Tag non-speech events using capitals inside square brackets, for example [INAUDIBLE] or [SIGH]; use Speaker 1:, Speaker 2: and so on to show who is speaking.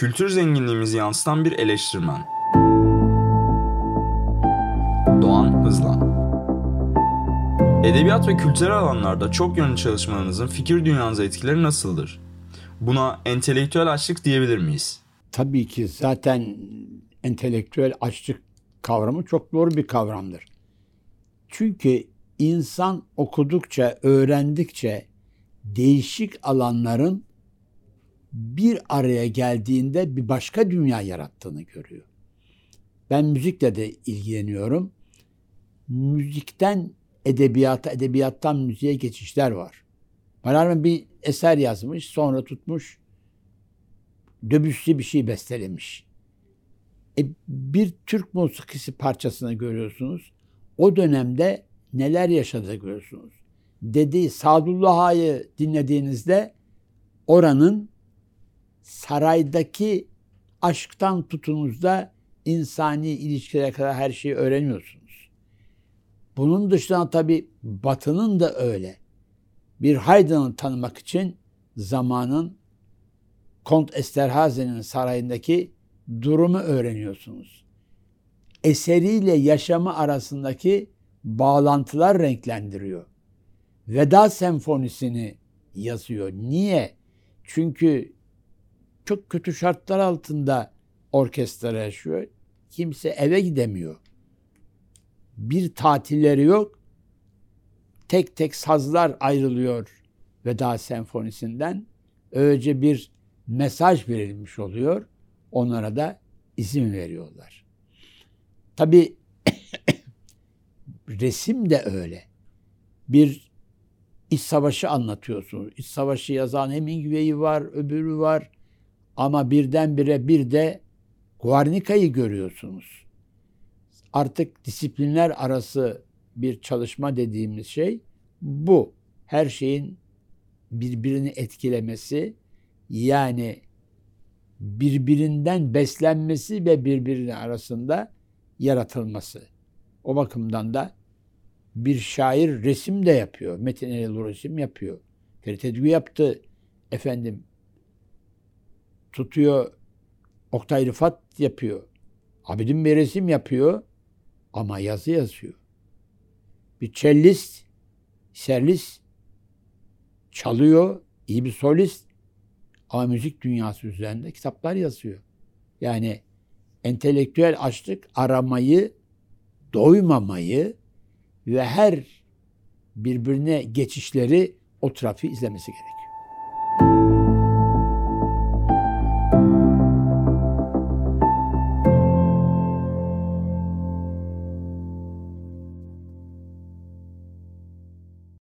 Speaker 1: Kültür zenginliğimizi yansıtan bir eleştirmen. Doğan Hızlan Edebiyat ve kültürel alanlarda çok yönlü çalışmalarınızın fikir dünyanıza etkileri nasıldır? Buna entelektüel açlık diyebilir miyiz?
Speaker 2: Tabii ki zaten entelektüel açlık kavramı çok doğru bir kavramdır. Çünkü insan okudukça, öğrendikçe değişik alanların bir araya geldiğinde bir başka dünya yarattığını görüyor. Ben müzikle de ilgileniyorum. Müzikten edebiyata, edebiyattan müziğe geçişler var. Malarmen bir eser yazmış, sonra tutmuş Debussy bir şey bestelemiş. E, bir Türk musikisi parçasını görüyorsunuz. O dönemde neler yaşadığı görüyorsunuz. Dediği Sadullah'ı dinlediğinizde oranın saraydaki aşktan tutunuzda insani ilişkilere kadar her şeyi öğreniyorsunuz. Bunun dışında tabi Batı'nın da öyle. Bir Haydn'ı tanımak için zamanın Kont Esterhazy'nin sarayındaki durumu öğreniyorsunuz. Eseriyle yaşamı arasındaki bağlantılar renklendiriyor. Veda senfonisini yazıyor. Niye? Çünkü çok kötü şartlar altında orkestra yaşıyor. Kimse eve gidemiyor. Bir tatilleri yok. Tek tek sazlar ayrılıyor Veda Senfonisi'nden. Öylece bir mesaj verilmiş oluyor. Onlara da izin veriyorlar. Tabi [COUGHS] resim de öyle. Bir iç savaşı anlatıyorsunuz. İç savaşı yazan Hemingway var, öbürü var. Ama birdenbire bir de Guernica'yı görüyorsunuz. Artık disiplinler arası bir çalışma dediğimiz şey bu. Her şeyin birbirini etkilemesi, yani birbirinden beslenmesi ve birbirinin arasında yaratılması. O bakımdan da bir şair resim de yapıyor. Metin Erol resim yapıyor. Ferit Edgü yaptı. Efendim tutuyor Oktay Rıfat yapıyor. Abidin bir resim yapıyor ama yazı yazıyor. Bir cellist, serlist çalıyor, iyi bir solist ama müzik dünyası üzerinde kitaplar yazıyor. Yani entelektüel açlık aramayı, doymamayı ve her birbirine geçişleri o trafiği izlemesi gerekiyor.